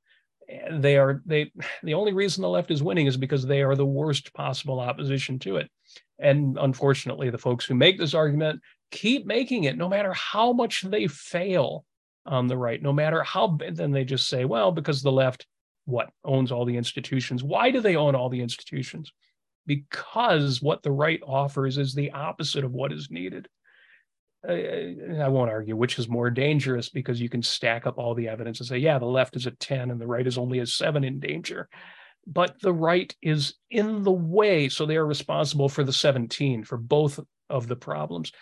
Eh, they are they the only reason the left is winning is because they are the worst possible opposition to it. And unfortunately, the folks who make this argument keep making it no matter how much they fail on the right, no matter how then they just say, well, because the left what owns all the institutions. Why do they own all the institutions? Because what the right offers is the opposite of what is needed. I, won't argue which is more dangerous because you can stack up all the evidence and say, yeah, the left is a 10 and the right is only a seven in danger. But the right is in the way. So they are responsible for the 17, for both of the problems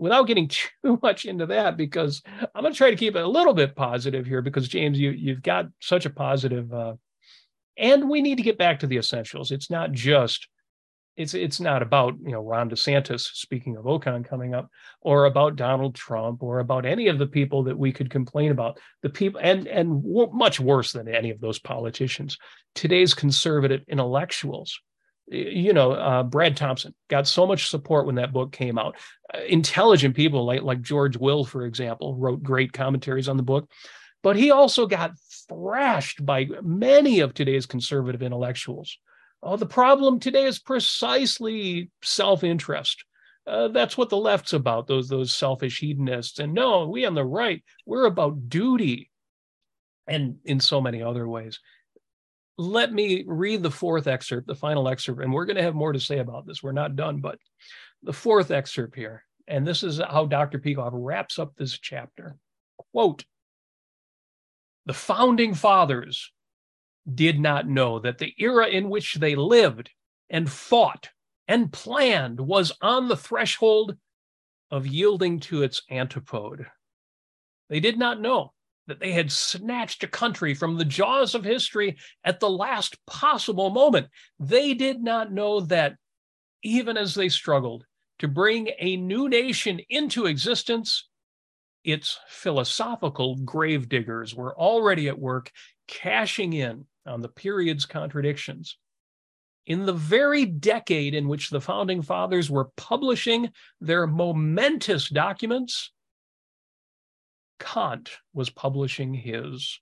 without getting too much into that, because I'm going to try to keep it a little bit positive here, because James, you you've got such a positive, uh, and we need to get back to the essentials. It's not just, it's it's not about you know Ron DeSantis speaking of Ocon coming up, or about Donald Trump, or about any of the people that we could complain about. The people, and and much worse than any of those politicians. Today's conservative intellectuals you know, uh, Brad Thompson got so much support when that book came out. Uh, intelligent people like like George Will, for example, wrote great commentaries on the book. But he also got thrashed by many of today's conservative intellectuals. Oh, the problem today is precisely self interest. Uh, that's what the left's about, those, those selfish hedonists. And no, we on the right, we're about duty and in so many other ways. Let me read the fourth excerpt, the final excerpt, and we're going to have more to say about this. We're not done, but the fourth excerpt here. And this is how Dr. Peikoff wraps up this chapter. Quote The founding fathers did not know that the era in which they lived and fought and planned was on the threshold of yielding to its antipode. They did not know that they had snatched a country from the jaws of history at the last possible moment. They did not know that even as they struggled to bring a new nation into existence, its philosophical gravediggers were already at work cashing in on the period's contradictions. In the very decade in which the founding fathers were publishing their momentous documents, Kant was publishing his.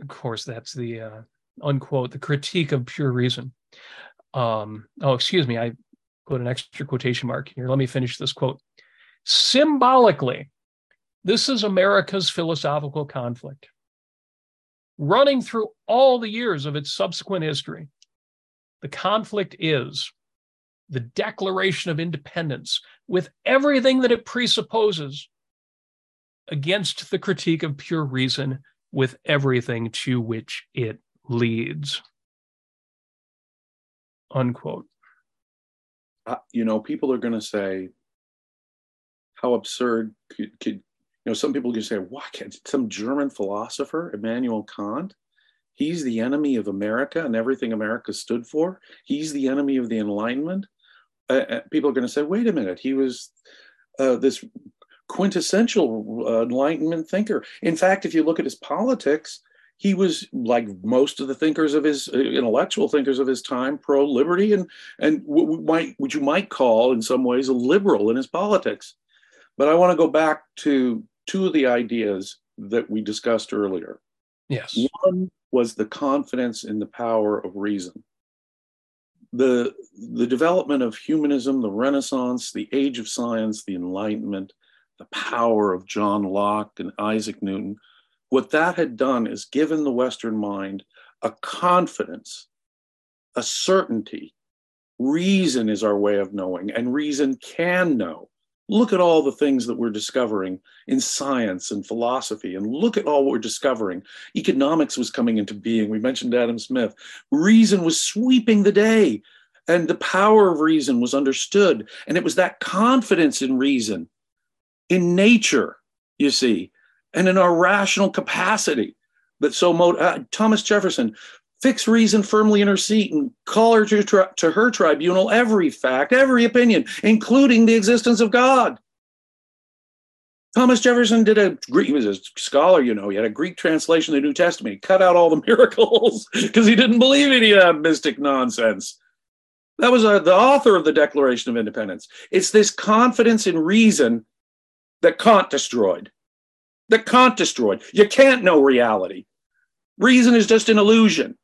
Of course, that's the uh, unquote, the critique of pure reason. Um, oh, excuse me, I put an extra quotation mark here. Let me finish this quote. Symbolically, this is America's philosophical conflict. Running through all the years of its subsequent history, the conflict is the Declaration of Independence with everything that it presupposes against the critique of pure reason with everything to which it leads. Unquote. Uh, you know, people are going to say, how absurd could, could you know, some people can say, what? Some German philosopher, Immanuel Kant, he's the enemy of America and everything America stood for. He's the enemy of the Enlightenment. Uh, uh people are going to say, wait a minute, he was uh, this quintessential uh, Enlightenment thinker. In fact, if you look at his politics, he was like most of the thinkers of his uh, intellectual thinkers of his time, pro liberty and and what might what you might call in some ways a liberal in his politics. But I want to go back to two of the ideas that we discussed earlier. Yes. One was the confidence in the power of reason. The, the development of humanism, the Renaissance, the age of science, the Enlightenment, the power of John Locke and Isaac Newton, what that had done is given the Western mind a confidence, a certainty. Reason is our way of knowing, and reason can know. Look at all the things that we're discovering in science and philosophy, and look at all what we're discovering. Economics was coming into being. We mentioned Adam Smith. Reason was sweeping the day, and the power of reason was understood. And it was that confidence in reason, in nature, you see, and in our rational capacity that so mo- uh, Thomas Jefferson fix reason firmly in her seat and call her to, tri- to her tribunal every fact, every opinion, including the existence of God. Thomas Jefferson did a he was a scholar, you know. He had a Greek translation of the New Testament. He cut out all the miracles because he didn't believe any of that mystic nonsense. That was a, uh, the author of the Declaration of Independence. It's this confidence in reason that Kant destroyed. That Kant destroyed. You can't know reality. Reason is just an illusion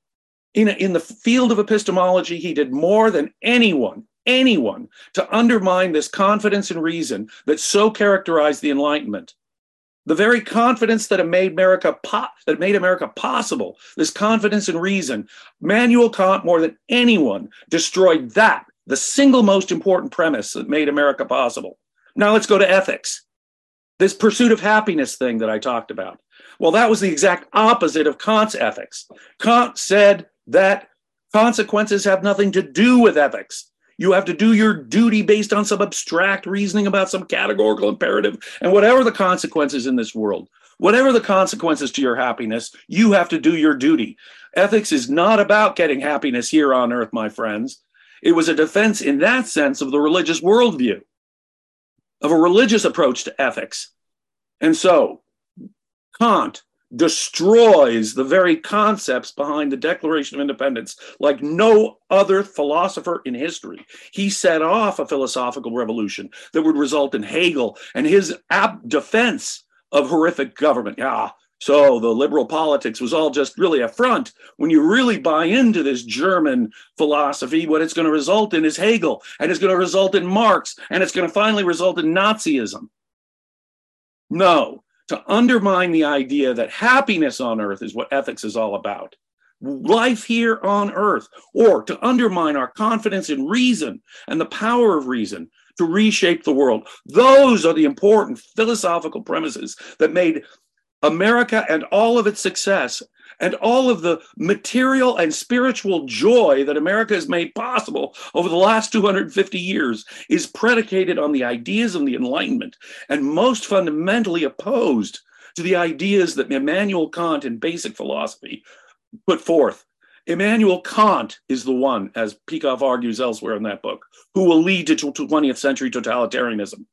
in, in the field of epistemology, he did more than anyone, anyone, to undermine this confidence in reason that so characterized the Enlightenment. The very confidence that made America po- that made America possible, this confidence in reason, Manuel Kant, more than anyone, destroyed that, the single most important premise that made America possible. Now let's go to ethics. This pursuit of happiness thing that I talked about. Well, that was the exact opposite of Kant's ethics. Kant said that consequences have nothing to do with ethics. You have to do your duty based on some abstract reasoning about some categorical imperative. And whatever the consequences in this world, whatever the consequences to your happiness, you have to do your duty. Ethics is not about getting happiness here on earth, my friends. It was a defense in that sense of the religious worldview, of a religious approach to ethics. And so, Kant destroys the very concepts behind the Declaration of Independence like no other philosopher in history. He set off a philosophical revolution that would result in Hegel and his defense of horrific government. Yeah, so the liberal politics was all just really a front. When you really buy into this German philosophy, what it's going to result in is Hegel, and it's going to result in Marx, and it's going to finally result in Nazism. No, to undermine the idea that happiness on earth is what ethics is all about. Life here on earth, or to undermine our confidence in reason and the power of reason to reshape the world. Those are the important philosophical premises that made America and all of its success and all of the material and spiritual joy that America has made possible over the last 250 years is predicated on the ideas of the Enlightenment and most fundamentally opposed to the ideas that Immanuel Kant in basic philosophy put forth. Immanuel Kant is the one, as Peikoff argues elsewhere in that book, who will lead to 20th century totalitarianism.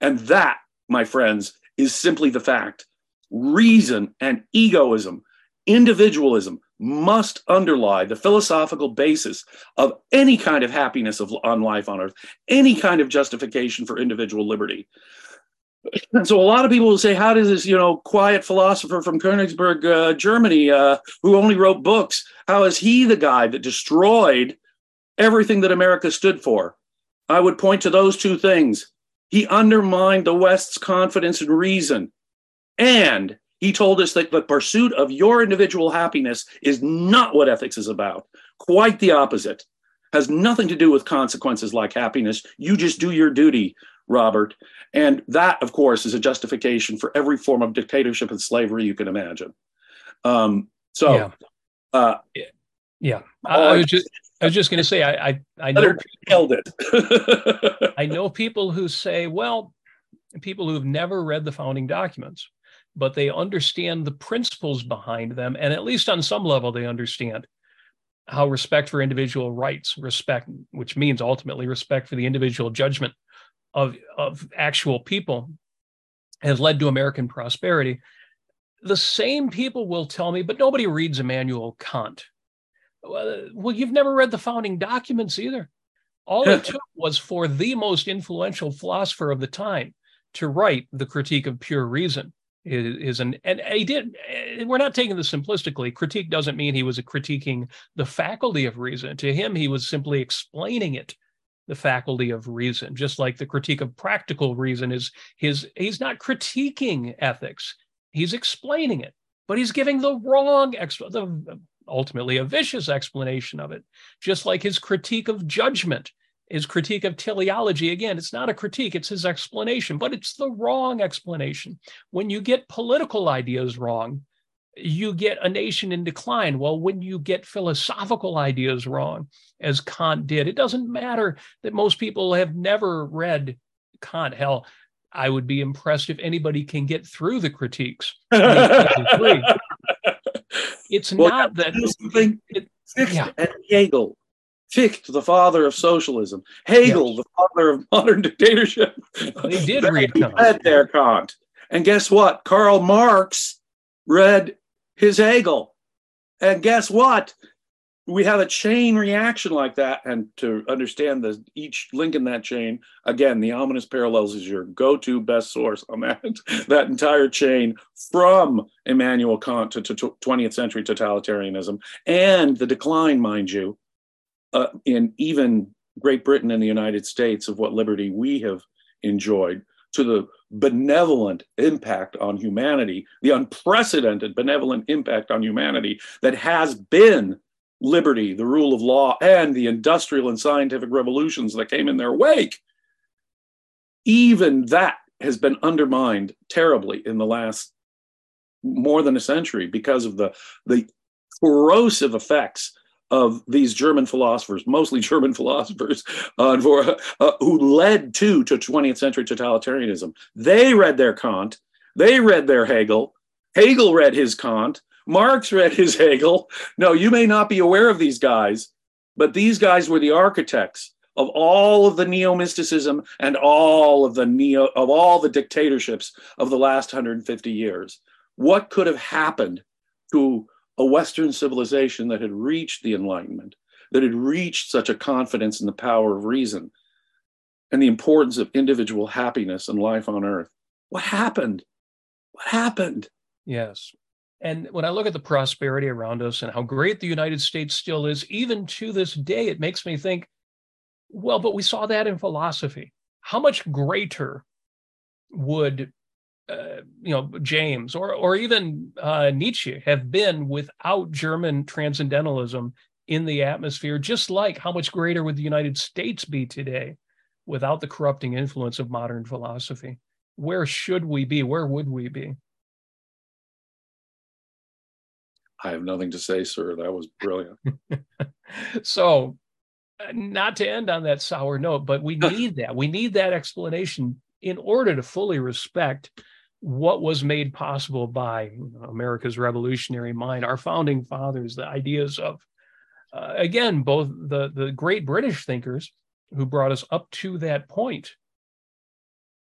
And that, my friends, is simply the fact. Reason and egoism individualism must underlie the philosophical basis of any kind of happiness of, on life on earth, any kind of justification for individual liberty. And so a lot of people will say, how does this, you know, quiet philosopher from Königsberg, uh, Germany, uh, who only wrote books, how is he the guy that destroyed everything that America stood for? I would point to those two things. He undermined the West's confidence in reason and he told us that the pursuit of your individual happiness is not what ethics is about. Quite the opposite. Has nothing to do with consequences like happiness. You just do your duty, Robert. And that, of course, is a justification for every form of dictatorship and slavery you can imagine. Um, so, yeah. Uh, yeah. I, I, was just, I was just going to say, I, I, I know held it. I know people who say, well, people who've never read the founding documents but they understand the principles behind them. And at least on some level, they understand how respect for individual rights, respect, which means ultimately respect for the individual judgment of, of actual people, has led to American prosperity. The same people will tell me, but nobody reads Immanuel Kant. Well, you've never read the founding documents either. All it took was for the most influential philosopher of the time to write the critique of pure reason is, an and he did eh, we're not taking this simplistically. Critique doesn't mean he was critiquing the faculty of reason. To him he was simply explaining it the faculty of reason just like the critique of practical reason is his he's not critiquing ethics. He's explaining it but he's giving the wrong the ultimately a vicious explanation of it just like his critique of judgment his critique of teleology. Again it's not a critique it's his explanation but it's the wrong explanation. When you get political ideas wrong you get a nation in decline. Well when you get philosophical ideas wrong as kant did it doesn't matter that most people have never read kant. Hell i would be impressed if anybody can get through the critiques. It's well, not that it, yeah. and hegel Fichte, the father of socialism, Hegel, yes. the father of modern dictatorship. They did read Kant. Read their Kant. And guess what? Karl Marx read his Hegel. And guess what? We have a chain reaction like that. And to understand the each link in that chain, again, the ominous parallels is your go-to best source on that, that entire chain from Immanuel Kant to, to 20th century totalitarianism and the decline, mind you, uh, in even Great Britain and the United States of what liberty we have enjoyed to the benevolent impact on humanity, the unprecedented benevolent impact on humanity that has been liberty, the rule of law, and the industrial and scientific revolutions that came in their wake. Even that has been undermined terribly in the last more than a century because of the, the corrosive effects of these German philosophers, mostly German philosophers, uh, for, uh, who led to, to 20th century totalitarianism. They read their Kant, they read their Hegel, Hegel read his Kant, Marx read his Hegel. No, you may not be aware of these guys, but these guys were the architects of all of the neo-mysticism and all of the neo of all the dictatorships of the last 150 years. What could have happened to a Western civilization that had reached the Enlightenment, that had reached such a confidence in the power of reason and the importance of individual happiness and life on earth? What happened? What happened? Yes. And when I look at the prosperity around us and how great the United States still is, even to this day, it makes me think, well, but we saw that in philosophy. How much greater would uh, you know James or or even uh, Nietzsche have been without German transcendentalism in the atmosphere? Just like how much greater would the United States be today without the corrupting influence of modern philosophy? Where should we be? Where would we be? I have nothing to say, sir. That was brilliant. so, uh, not to end on that sour note, but we need that. We need that explanation in order to fully respect what was made possible by America's revolutionary mind, our founding fathers, the ideas of, uh, again, both the, the great British thinkers who brought us up to that point.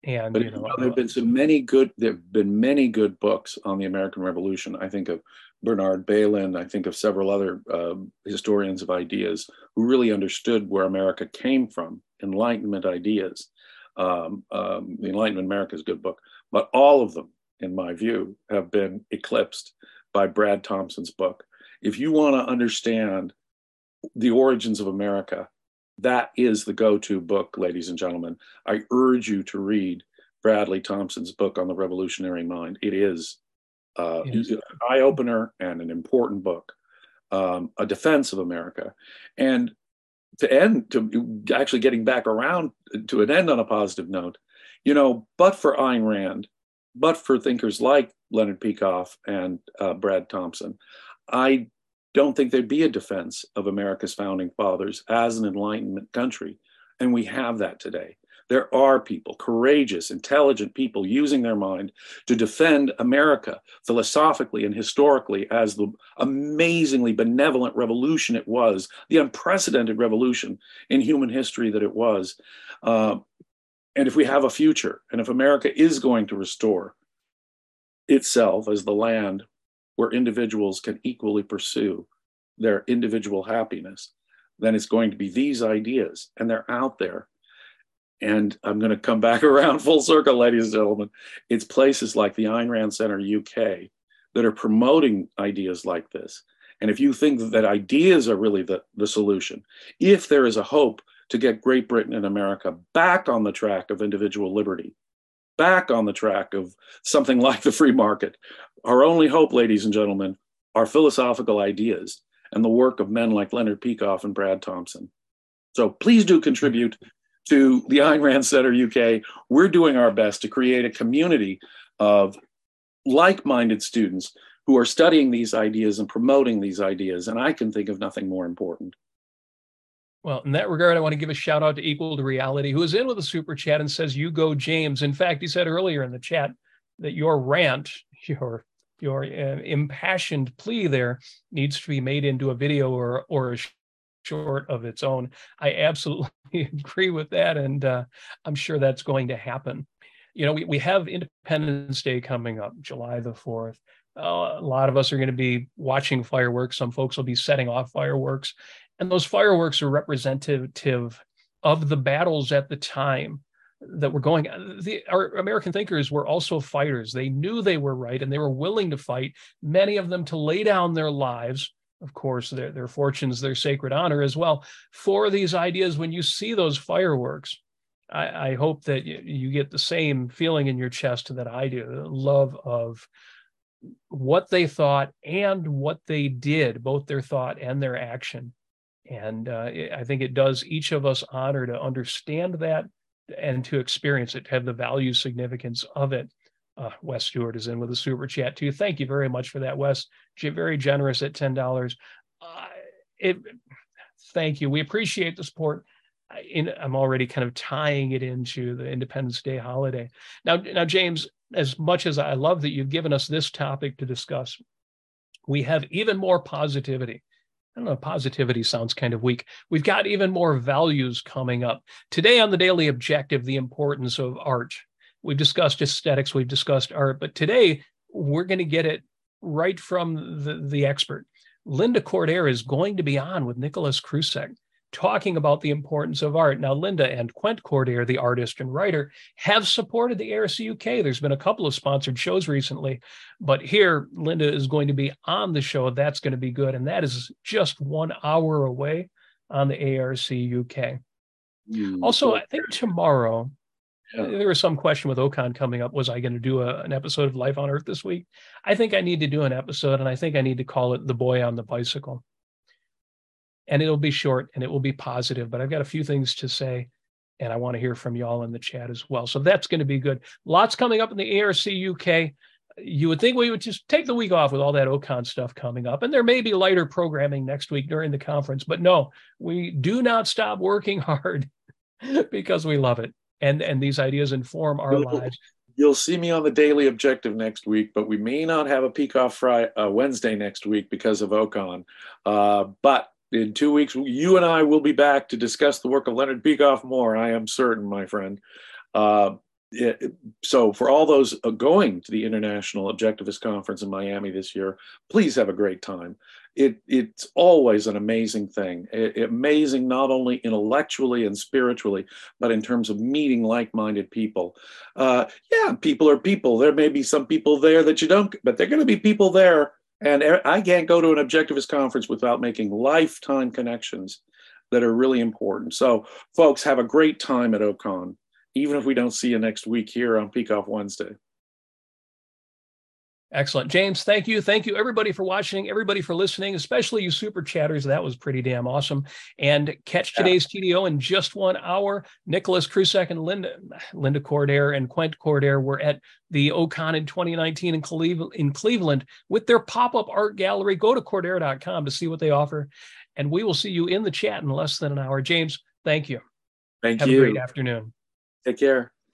And but, you know, there have been so many good. There have been many good books on the American Revolution. I think of Bernard Bailyn. I think of several other uh, historians of ideas who really understood where America came from, Enlightenment ideas. Um, um, the Enlightenment America is a good book, but all of them, in my view, have been eclipsed by Brad Thompson's book. If you want to understand the origins of America, that is the go to book, ladies and gentlemen. I urge you to read Bradley Thompson's book on the revolutionary mind. It is uh, yes. an eye opener and an important book, um, a defense of America. And to end, to actually getting back around to an end on a positive note, you know, but for Ayn Rand, but for thinkers like Leonard Peikoff and uh, Brad Thompson, I don't think there'd be a defense of America's founding fathers as an Enlightenment country. And we have that today. There are people, courageous, intelligent people using their mind to defend America philosophically and historically as the amazingly benevolent revolution it was, the unprecedented revolution in human history that it was. Uh, and if we have a future, and if America is going to restore itself as the land where individuals can equally pursue their individual happiness, then it's going to be these ideas, and they're out there. And I'm going to come back around full circle, ladies and gentlemen. It's places like the Ayn Rand Center UK that are promoting ideas like this. And if you think that ideas are really the, the solution, if there is a hope to get Great Britain and America back on the track of individual liberty, back on the track of something like the free market, our only hope, ladies and gentlemen, are philosophical ideas and the work of men like Leonard Peikoff and Brad Thompson. So please do contribute to the Ayn Rand Center UK. We're doing our best to create a community of like minded students who are studying these ideas and promoting these ideas. And I can think of nothing more important. Well, in that regard, I want to give a shout out to Equal to Reality, who is in with a super chat and says, You go, James. In fact, he said earlier in the chat that your rant, your your uh, impassioned plea there needs to be made into a video or or a short of its own. I absolutely agree with that, and uh, I'm sure that's going to happen. You know, we, we have Independence Day coming up, July the 4th. Uh, a lot of us are going to be watching fireworks. Some folks will be setting off fireworks. And those fireworks are representative of the battles at the time that were going the our american thinkers were also fighters they knew they were right and they were willing to fight many of them to lay down their lives of course their, their fortunes their sacred honor as well for these ideas when you see those fireworks i, I hope that you, you get the same feeling in your chest that i do the love of what they thought and what they did both their thought and their action and uh, i think it does each of us honor to understand that and to experience it, to have the value significance of it. Uh, Wes Stewart is in with a super chat too. Thank you very much for that, Wes. Very generous at ten dollars. Uh, it. Thank you. We appreciate the support. In, I'm already kind of tying it into the Independence Day holiday. Now, now, James, as much as I love that you've given us this topic to discuss, we have even more positivity I don't know, positivity sounds kind of weak. We've got even more values coming up. Today on the Daily Objective, the importance of art. We've discussed aesthetics, we've discussed art, but today we're going to get it right from the, the expert. Linda Cordair is going to be on with Nicholas Krusek talking about the importance of art. Now, Linda and Quent Cordair, the artist and writer, have supported the ARC UK. There's been a couple of sponsored shows recently, but here Linda is going to be on the show. That's going to be good. And that is just one hour away on the ARC UK. Mm, also, I think tomorrow, yeah. there was some question with Ocon coming up. Was I going to do a, an episode of Life on Earth this week? I think I need to do an episode, and I think I need to call it The Boy on the Bicycle and it'll be short and it will be positive. But I've got a few things to say, and I want to hear from y'all in the chat as well. So that's going to be good. Lots coming up in the ARC UK. You would think we would just take the week off with all that Ocon stuff coming up, and there may be lighter programming next week during the conference. But no, we do not stop working hard because we love it, and and these ideas inform our lives. You'll see me on the Daily Objective next week, but we may not have a Peikoff Friday, uh, Wednesday next week because of Ocon. Uh, but in two weeks, you and I will be back to discuss the work of Leonard Peikoff more. I am certain, my friend. Uh, it, so, for all those uh, going to the International Objectivist Conference in Miami this year, please have a great time. It, it's always an amazing thing. It, amazing not only intellectually and spiritually, but in terms of meeting like-minded people. Uh, yeah, people are people. There may be some people there that you don't, but they're going to be people there and I can't go to an objectivist conference without making lifetime connections that are really important. So, folks, have a great time at Ocon, even if we don't see you next week here on Peikoff Wednesday. Excellent. James, thank you. Thank you, everybody, for watching, everybody for listening, especially you super chatters. That was pretty damn awesome. And catch today's yeah. TDO in just one hour. Nicholas Krusek and Linda, Linda Cordair and Quent Cordair were at the Ocon in 2019 in, Cleve- in Cleveland with their pop up art gallery. Go to cordair.com to see what they offer. And we will see you in the chat in less than an hour. James, thank you. Thank Have you. Have a great afternoon. Take care.